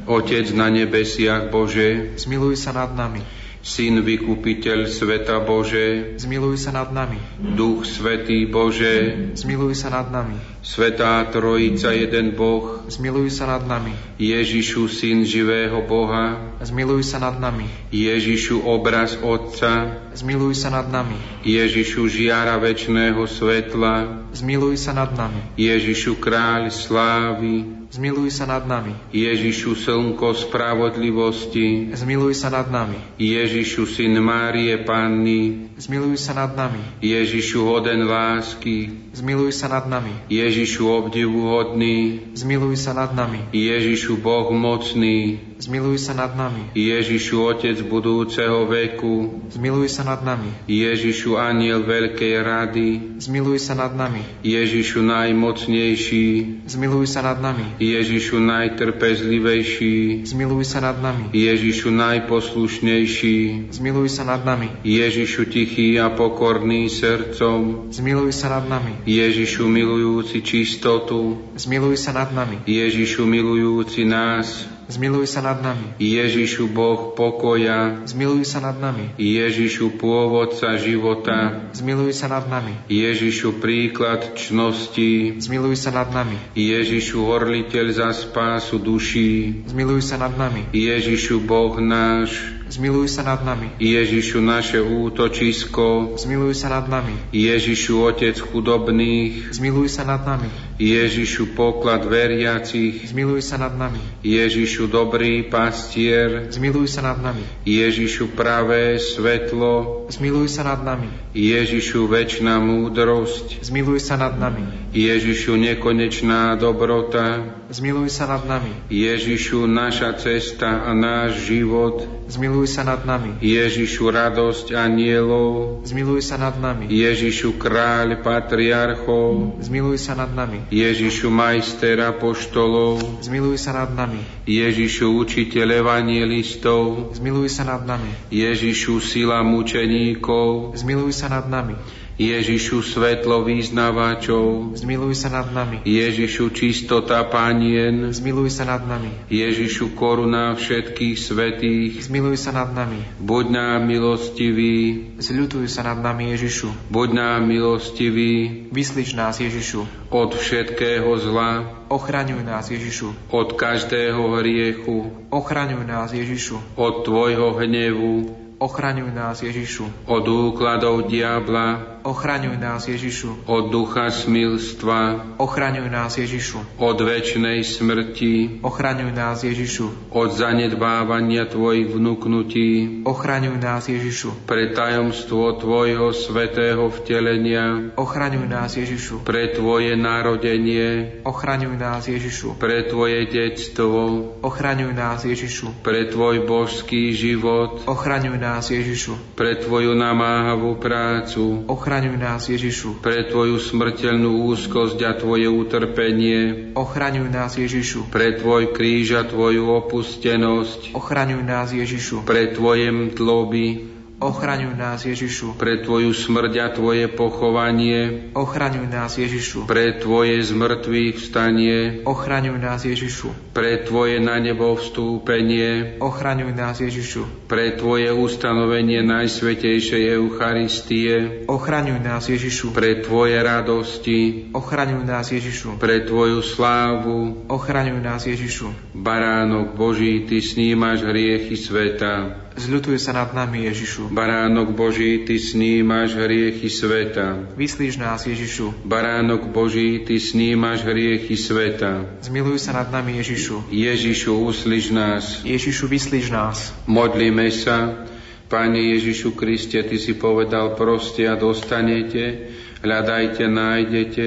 Speaker 1: Otec na nebesiach Bože,
Speaker 2: zmiluj sa nad nami.
Speaker 1: Syn vykupiteľ sveta Bože,
Speaker 2: zmiluj sa nad nami.
Speaker 1: Duch Svetý Bože,
Speaker 2: zmiluj sa nad nami.
Speaker 1: Svetá Trojica, jeden Boh,
Speaker 2: zmiluj sa nad nami.
Speaker 1: Ježišu, Syn živého Boha,
Speaker 2: zmiluj sa nad nami.
Speaker 1: Ježišu, obraz Otca,
Speaker 2: zmiluj sa nad nami.
Speaker 1: Ježišu, žiara večného svetla,
Speaker 2: zmiluj sa nad nami.
Speaker 1: Ježišu, kráľ slávy,
Speaker 2: Zmiluj sa nad nami.
Speaker 1: Ježišu, slnko spravodlivosti.
Speaker 2: Zmiluj sa nad nami.
Speaker 1: Ježišu, syn Márie Panny.
Speaker 2: Zmiluj sa nad nami.
Speaker 1: Ježišu, hoden lásky.
Speaker 2: Zmiluj sa nad nami.
Speaker 1: Ježišu, obdivuhodný.
Speaker 2: Zmiluj sa nad nami.
Speaker 1: Ježišu, Boh mocný.
Speaker 2: Zmiluj sa nad nami.
Speaker 1: Ježišu, Otec budúceho veku.
Speaker 2: Zmiluj sa nad nami.
Speaker 1: Ježišu, Aniel veľkej rady.
Speaker 2: Zmiluj sa nad nami.
Speaker 1: Ježišu, najmocnejší.
Speaker 2: Zmiluj sa nad nami.
Speaker 1: Ježišu najtrpezlivejší,
Speaker 2: zmiluj sa nad nami.
Speaker 1: Ježišu najposlušnejší,
Speaker 2: zmiluj sa nad nami.
Speaker 1: Ježišu tichý a pokorný srdcom,
Speaker 2: zmiluj sa nad nami.
Speaker 1: Ježišu milujúci čistotu,
Speaker 2: zmiluj sa nad nami.
Speaker 1: Ježišu milujúci nás,
Speaker 2: Zmiluj sa nad nami.
Speaker 1: Ježišu Boh pokoja.
Speaker 2: Zmiluj sa nad nami.
Speaker 1: Ježišu pôvodca života.
Speaker 2: Zmiluj sa nad nami.
Speaker 1: Ježišu príklad čnosti.
Speaker 2: Zmiluj sa nad nami.
Speaker 1: Ježišu horliteľ za spásu duší.
Speaker 2: Zmiluj sa nad nami.
Speaker 1: Ježišu Boh náš.
Speaker 2: Zmiluj sa nad nami.
Speaker 1: Ježišu naše útočisko.
Speaker 2: Zmiluj sa nad nami.
Speaker 1: Ježišu Otec chudobných.
Speaker 2: Zmiluj sa nad nami.
Speaker 1: Ježišu poklad veriacich.
Speaker 2: Zmiluj sa nad nami.
Speaker 1: Ježišu dobrý pastier.
Speaker 2: Zmiluj sa nad nami.
Speaker 1: Ježišu pravé svetlo.
Speaker 2: Zmiluj sa nad nami.
Speaker 1: Ježišu väčšná múdrosť.
Speaker 2: Zmiluj sa nad nami.
Speaker 1: Ježišu nekonečná dobrota.
Speaker 2: Zmiluj sa nad nami.
Speaker 1: Ježišu naša cesta a náš život.
Speaker 2: Zmiluj sa nad nami.
Speaker 1: Ježišu radosť anielov.
Speaker 2: Zmiluj sa nad nami.
Speaker 1: Ježišu kráľ patriarchov.
Speaker 2: Zmiluj sa nad nami.
Speaker 1: Ježišu majster apoštolov.
Speaker 2: Zmiluj sa nad nami.
Speaker 1: Ježišu učiteľ evangelistov.
Speaker 2: Zmiluj sa nad nami.
Speaker 1: Ježišu sila mučeníkov.
Speaker 2: Zmiluj sa nad nami.
Speaker 1: Ježišu svetlo význavačov,
Speaker 2: zmiluj sa nad nami.
Speaker 1: Ježišu čistota panien,
Speaker 2: zmiluj sa nad nami.
Speaker 1: Ježišu koruna všetkých svetých,
Speaker 2: zmiluj sa nad nami.
Speaker 1: Buď nám milostivý,
Speaker 2: zľutuj sa nad nami Ježišu.
Speaker 1: Buď nám milostivý,
Speaker 2: vyslíš nás Ježišu.
Speaker 1: Od všetkého zla,
Speaker 2: ochraňuj nás Ježišu.
Speaker 1: Od každého hriechu,
Speaker 2: ochraňuj nás Ježišu.
Speaker 1: Od tvojho hnevu,
Speaker 2: ochraňuj nás Ježišu.
Speaker 1: Od úkladov diabla,
Speaker 2: Ochraňuj nás, Ježišu.
Speaker 1: Od ducha smilstva.
Speaker 2: Ochraňuj nás, Ježišu.
Speaker 1: Od väčšnej smrti.
Speaker 2: Ochraňuj nás, Ježišu.
Speaker 1: Od zanedbávania Tvojich vnúknutí.
Speaker 2: Ochraňuj nás, Ježišu.
Speaker 1: Pre tajomstvo Tvojho svetého vtelenia.
Speaker 2: Ochraňuj nás, Ježišu.
Speaker 1: Pre Tvoje narodenie.
Speaker 2: Ochraňuj nás, Ježišu.
Speaker 1: Pre Tvoje detstvo.
Speaker 2: Ochraňuj nás, Ježišu.
Speaker 1: Pre Tvoj božský život.
Speaker 2: Ochraňuj nás, Ježišu.
Speaker 1: Pre Tvoju namáhavú prácu.
Speaker 2: Ochraňuj nás, Ježišu.
Speaker 1: Pre Tvoju smrteľnú úzkosť a Tvoje utrpenie.
Speaker 2: Ochraňuj nás, Ježišu.
Speaker 1: Pre Tvoj kríž a Tvoju opustenosť.
Speaker 2: Ochraňuj nás, Ježišu.
Speaker 1: Pre Tvoje mtloby.
Speaker 2: Ochraňuj nás, Ježišu.
Speaker 1: Pre Tvoju smrť a Tvoje pochovanie.
Speaker 2: Ochraňuj nás, Ježišu.
Speaker 1: Pre Tvoje zmrtvých vstanie.
Speaker 2: Ochraňuj nás, Ježišu.
Speaker 1: Pre Tvoje na nebo vstúpenie.
Speaker 2: Ochraňuj nás, Ježišu.
Speaker 1: Pre Tvoje ustanovenie Najsvetejšej Eucharistie.
Speaker 2: Ochraňuj nás, Ježišu.
Speaker 1: Pre Tvoje radosti.
Speaker 2: Ochraňuj nás, Ježišu.
Speaker 1: Pre Tvoju slávu.
Speaker 2: Ochraňuj nás, Ježišu.
Speaker 1: Baránok Boží, Ty snímaš hriechy sveta.
Speaker 2: Zľutuj sa nad nami, Ježišu.
Speaker 1: Baránok Boží, Ty snímaš hriechy sveta.
Speaker 2: Vyslíš nás, Ježišu.
Speaker 1: Baránok Boží, Ty snímaš hriechy sveta.
Speaker 2: Zmiluj sa nad nami, Ježišu.
Speaker 1: Ježišu, uslíš nás.
Speaker 2: Ježišu, vyslíš nás.
Speaker 1: Modlíme sa. Pane Ježišu Kriste, Ty si povedal, proste a dostanete, hľadajte, nájdete,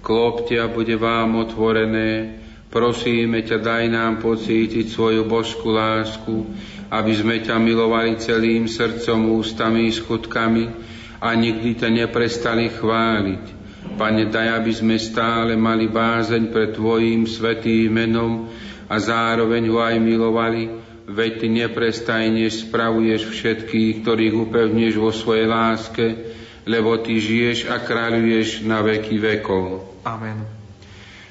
Speaker 1: klopte a bude vám otvorené. Prosíme ťa, daj nám pocítiť svoju božskú lásku, aby sme ťa milovali celým srdcom, ústami i skutkami a nikdy ťa neprestali chváliť. Pane, daj, aby sme stále mali bázeň pre Tvojim svetým menom a zároveň ho aj milovali, veď Ty neprestajne spravuješ všetkých, ktorých upevnieš vo svojej láske, lebo Ty žiješ a kráľuješ na veky vekov.
Speaker 2: Amen.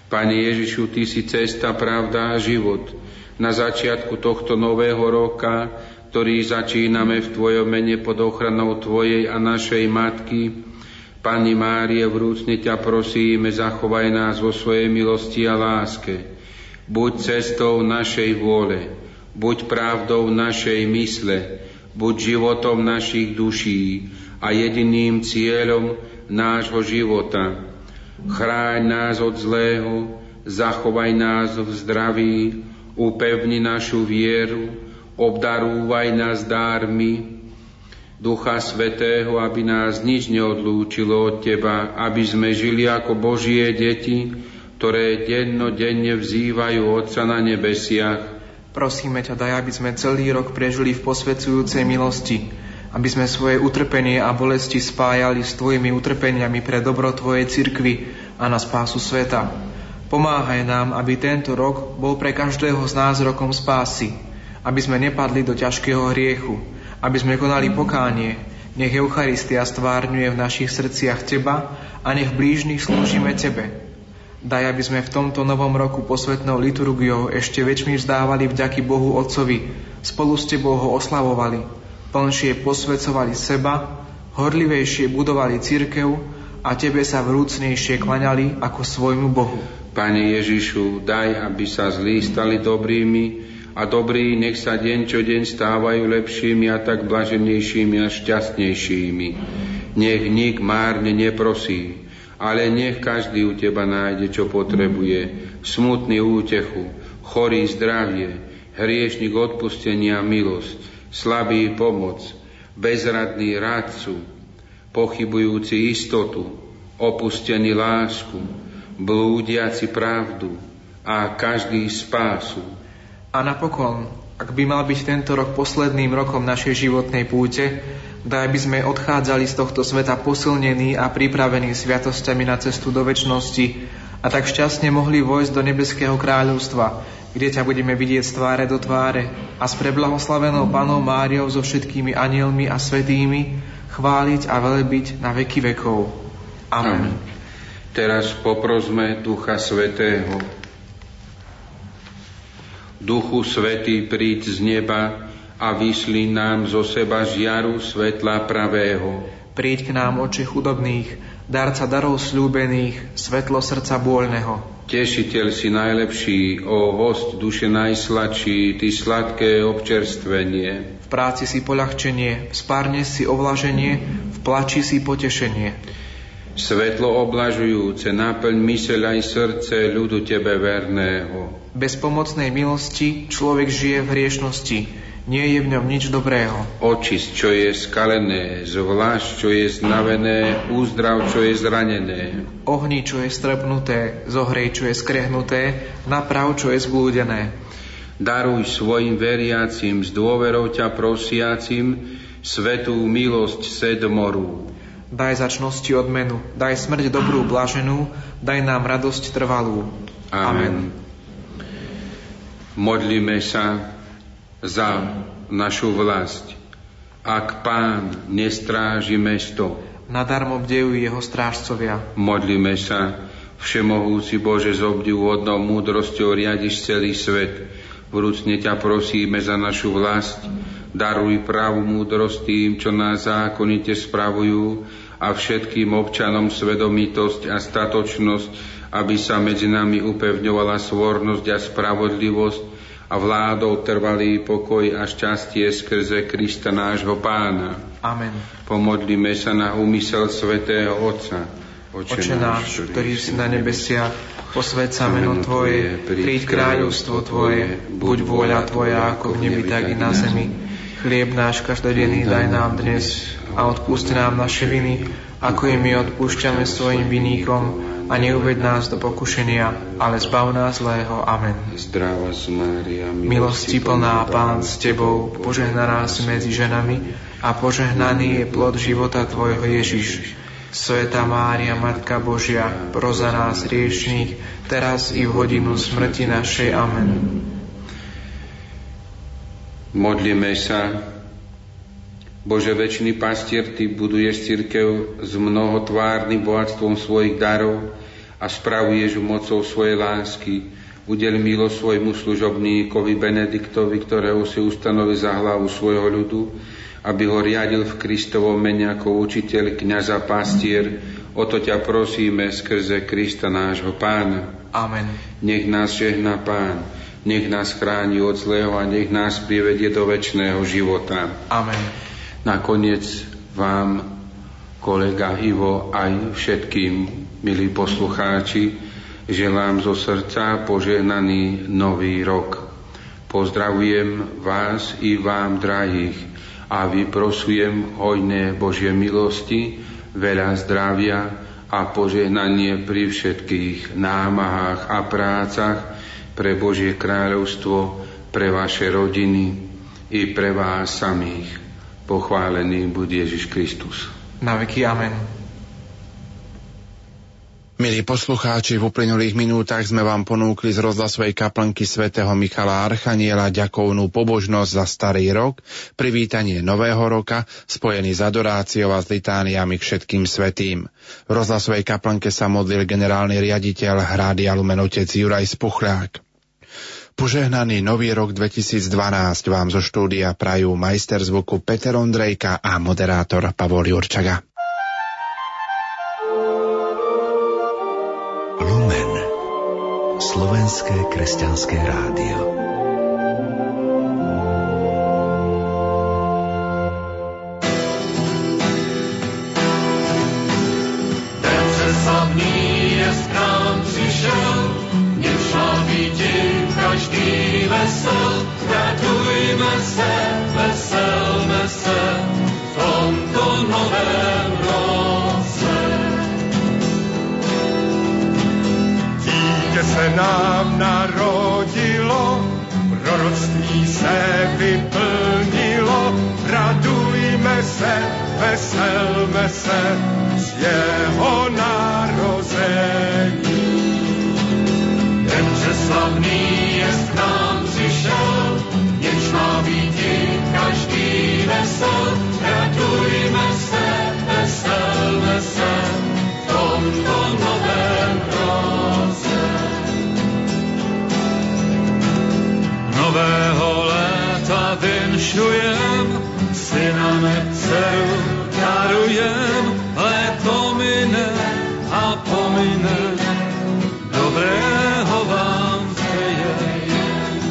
Speaker 1: Pane Ježišu, Ty si cesta, pravda a život. Na začiatku tohto nového roka, ktorý začíname v Tvojom mene pod ochranou Tvojej a našej Matky, Pani Márie, vrúcne ťa prosíme, zachovaj nás vo svojej milosti a láske. Buď cestou našej vôle, buď pravdou našej mysle, buď životom našich duší a jediným cieľom nášho života Chráň nás od zlého, zachovaj nás v zdraví, upevni našu vieru, obdarúvaj nás dármi, Ducha Svetého, aby nás nič neodlúčilo od Teba, aby sme žili ako Božie deti, ktoré denne vzývajú Otca na nebesiach.
Speaker 2: Prosíme ťa, daj, aby sme celý rok prežili v posvedzujúcej milosti, aby sme svoje utrpenie a bolesti spájali s Tvojimi utrpeniami pre dobro Tvojej cirkvy a na spásu sveta. Pomáhaj nám, aby tento rok bol pre každého z nás rokom spásy, aby sme nepadli do ťažkého hriechu, aby sme konali pokánie, nech Eucharistia stvárňuje v našich srdciach Teba a nech blížnych slúžime Tebe. Daj, aby sme v tomto novom roku posvetnou liturgiou ešte väčšmi vzdávali vďaky Bohu Otcovi, spolu s Tebou ho oslavovali, plnšie posvedcovali seba, horlivejšie budovali církev a Tebe sa vrúcnejšie klaňali ako svojmu Bohu.
Speaker 1: Pane Ježišu, daj, aby sa zlí stali dobrými a dobrí nech sa deň čo deň stávajú lepšími a tak blaženejšími a šťastnejšími. Nech nik márne neprosí, ale nech každý u Teba nájde, čo potrebuje. Smutný útechu, chorý zdravie, hriešnik odpustenia a milosť, slabý pomoc, bezradný rádcu, pochybujúci istotu, opustený lásku, blúdiaci pravdu a každý spásu.
Speaker 2: A napokon, ak by mal byť tento rok posledným rokom našej životnej púte, daj by sme odchádzali z tohto sveta posilnení a pripravení sviatosťami na cestu do väčšnosti a tak šťastne mohli vojsť do nebeského kráľovstva, kde ťa budeme vidieť z tváre do tváre a s preblahoslavenou Panou Máriou so všetkými anielmi a svetými chváliť a velebiť na veky vekov. Amen. Amen.
Speaker 1: Teraz poprosme Ducha Svetého. Duchu Svetý, príď z neba a vyslí nám zo seba žiaru svetla pravého.
Speaker 2: Príď k nám, oči chudobných, darca darov slúbených, svetlo srdca bôľneho.
Speaker 1: Tešiteľ si najlepší, o host duše najsladší, ty sladké občerstvenie.
Speaker 2: V práci si poľahčenie, v spárne si ovlaženie, v plači si potešenie.
Speaker 1: Svetlo oblažujúce, naplň myseľ aj srdce ľudu tebe verného.
Speaker 2: Bez pomocnej milosti človek žije v hriešnosti, nie je v ňom nič dobrého.
Speaker 1: Očist, čo je skalené, zvlášť, čo je znavené, úzdrav, čo je zranené.
Speaker 2: Ohni, čo je strepnuté, zohrej, čo je skrehnuté, naprav, čo je zblúdené.
Speaker 1: Daruj svojim veriacim, s dôverou ťa prosiacim, svetú milosť sedmoru.
Speaker 2: Daj začnosti odmenu, daj smrť dobrú blaženú, daj nám radosť trvalú.
Speaker 1: Amen. Amen. Modlíme sa za našu vlast. Ak pán nestráži mesto,
Speaker 2: nadarmo bdejú jeho strážcovia.
Speaker 1: Modlíme sa, Všemohúci Bože, s obdivuhodnou múdrosťou riadiš celý svet. Vrúcne ťa prosíme za našu vlast, daruj pravú múdrosť tým, čo nás zákonite spravujú a všetkým občanom svedomitosť a statočnosť, aby sa medzi nami upevňovala svornosť a spravodlivosť, a vládou trvalý pokoj a šťastie skrze Krista nášho pána.
Speaker 2: Amen.
Speaker 1: Pomodlíme sa na úmysel svätého Otca.
Speaker 2: Oče, Oče náš, ktorý si na nebesiach, posved sa meno Tvoje, príď kráľovstvo Tvoje, buď vôľa Tvoja ako v nebi, tak i na zemi. Chlieb náš každodenný daj nám dnes a odpústi nám naše viny, ako i my odpúšťame svojim viníkom a neuved nás do pokušenia, ale zbav nás zlého. Amen.
Speaker 1: Zdravá Mária,
Speaker 2: milosti plná Pán s Tebou, požehnaná si medzi ženami a požehnaný je plod života Tvojho Ježiš. Sveta Mária, Matka Božia, proza nás riešných, teraz i v hodinu smrti našej. Amen.
Speaker 1: Modlíme sa, Bože, väčší pastier, Ty buduješ církev s mnohotvárnym bohatstvom svojich darov a spravuješ ju mocou svojej lásky. Udel milo svojmu služobníkovi Benediktovi, ktorého si ustanovi za hlavu svojho ľudu, aby ho riadil v Kristovom mene ako učiteľ, kniaza, pastier. O to ťa prosíme skrze Krista nášho pána.
Speaker 2: Amen.
Speaker 1: Nech nás žehná pán, nech nás chráni od zlého a nech nás privedie do väčšného života.
Speaker 2: Amen.
Speaker 1: Nakoniec vám, kolega Ivo, aj všetkým, milí poslucháči, želám zo srdca požehnaný nový rok. Pozdravujem vás i vám, drahých, a vyprosujem hojné Božie milosti, veľa zdravia a požehnanie pri všetkých námahách a prácach pre Božie kráľovstvo, pre vaše rodiny i pre vás samých. Pochválený buď Ježiš Kristus.
Speaker 2: Na veky amen.
Speaker 4: Milí poslucháči, v uplynulých minútach sme vám ponúkli z rozhlasovej kaplnky svätého Michala Archaniela ďakovnú pobožnosť za starý rok, privítanie nového roka, spojený s adoráciou a s litániami k všetkým svetým. V rozhlasovej kaplnke sa modlil generálny riaditeľ Hrádia Lumen otec Juraj Spuchľák. Požehnaný nový rok 2012 vám zo štúdia prajú majster zvuku Peter Ondrejka a moderátor Pavol Jurčaga.
Speaker 3: Lumen Slovenské kresťanské rádio
Speaker 5: vesel, radujme se, veselme se v tomto novém roce. Dítě se nám narodilo, proroctví se vyplnilo, radujme se, veselme se z jeho narození. Ten přeslavný nového léta vinšujem, syname dceru darujem, léto mine a pomine, dobrého vám přejem.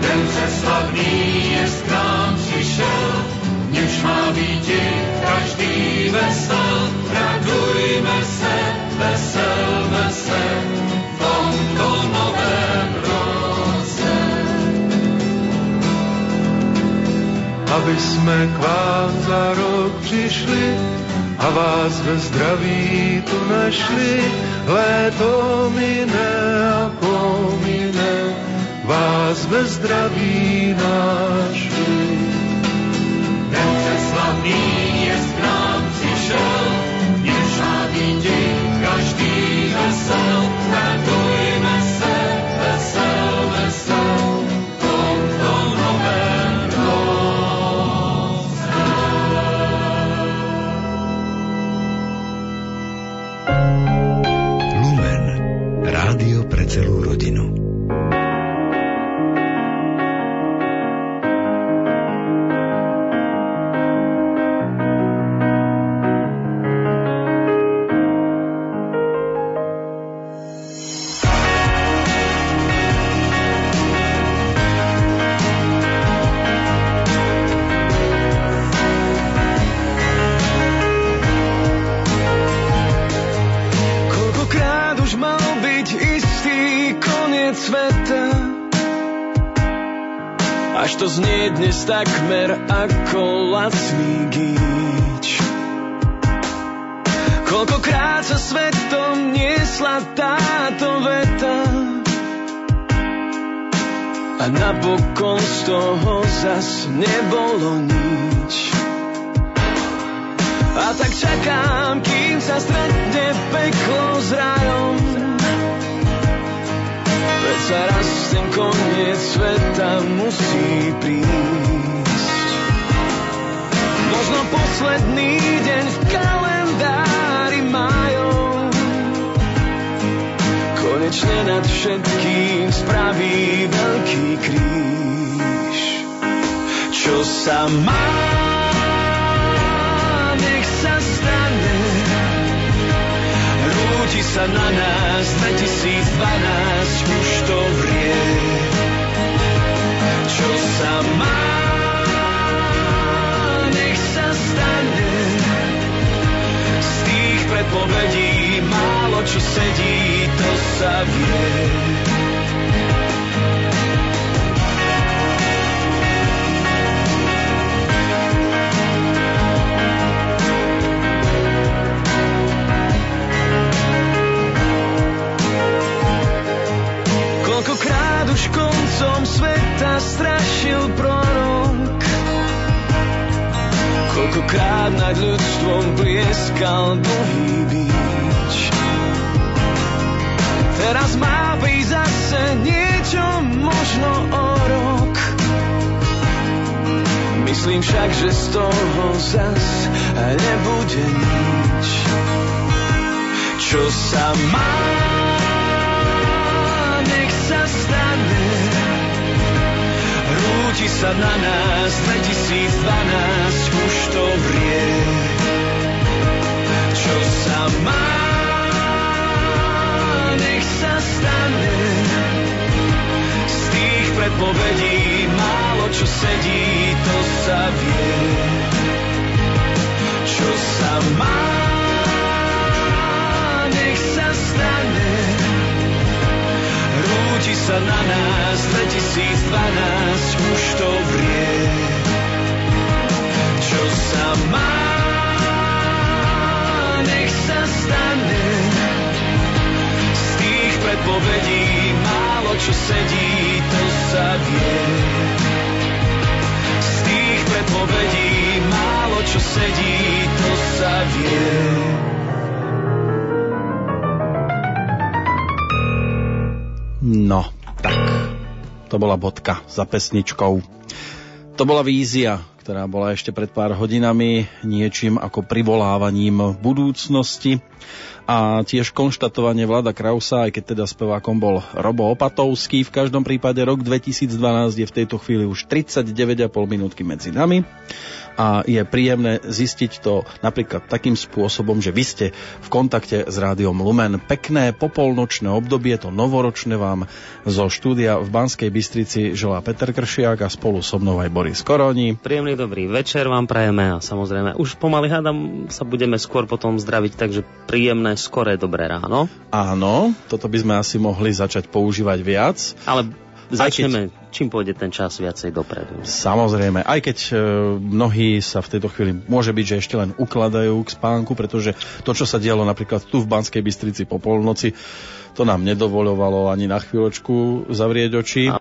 Speaker 5: Den přeslavný je k přišel, němž má být každý vesel, radujme se, veselme se, Aby jsme k vám za rok přišli a vás ve zdraví tu našli, léto mine a pomine, vás ve zdraví našli. Den přeslavný je k nám přišel, dnešná víti každý vesel, radujme
Speaker 3: Rádio pre celú
Speaker 6: To znie dnes takmer ako lacný gíč. Koľkokrát sa svetom niesla táto veta. A napokon z toho zas nebolo nič. A tak čakám, kým sa stretne peklo s rajom. Veď sa raz ten koniec sveta musí prísť. Možno posledný deň v kalendári majov. Konečne nad všetkým spraví veľký kríž. Čo sa má sa na nás 2012, už to vrie. Čo sa má, nech sa stane. Z tých predpovedí málo čo sedí, to sa vie. Už koncom sveta strašil prorok. Koľkokrát nad ľudstvom blieskal dlhý bič. Teraz má prísť zase niečo možno o rok. Myslím však, že z toho zas nebude nič. Čo sa má Rúti sa na nás 2012, už to vrie. Čo sa má, nech sa stane. Z tých predpovedí málo čo sedí, to sa vie. Čo sa má, sa na nás 2012, už to vrie. Čo sa má, nech sa stane. Z tých predpovedí málo čo sedí, to sa vie. Z tých predpovedí málo čo sedí, to sa vie.
Speaker 7: To bola bodka za pesničkou. To bola vízia, ktorá bola ešte pred pár hodinami niečím ako privolávaním budúcnosti a tiež konštatovanie Vlada Krausa, aj keď teda spevákom bol Robo Opatovský. V každom prípade rok 2012 je v tejto chvíli už 39,5 minútky medzi nami a je príjemné zistiť to napríklad takým spôsobom, že vy ste v kontakte s rádiom Lumen. Pekné popolnočné obdobie, to novoročné vám zo štúdia v Banskej Bystrici želá Peter Kršiak a spolu so mnou aj Boris Koroni.
Speaker 8: Príjemný dobrý večer vám prajeme a samozrejme už pomaly hádam sa budeme skôr potom zdraviť, takže príjemné, skoré, dobré ráno.
Speaker 7: Áno, toto by sme asi mohli začať používať viac.
Speaker 8: Ale Začneme, keď, čím pôjde ten čas viacej dopredu.
Speaker 7: Samozrejme, aj keď e, mnohí sa v tejto chvíli môže byť, že ešte len ukladajú k spánku, pretože to, čo sa dialo napríklad tu v Banskej Bystrici po polnoci, to nám nedovolovalo ani na chvíľočku zavrieť oči.
Speaker 8: A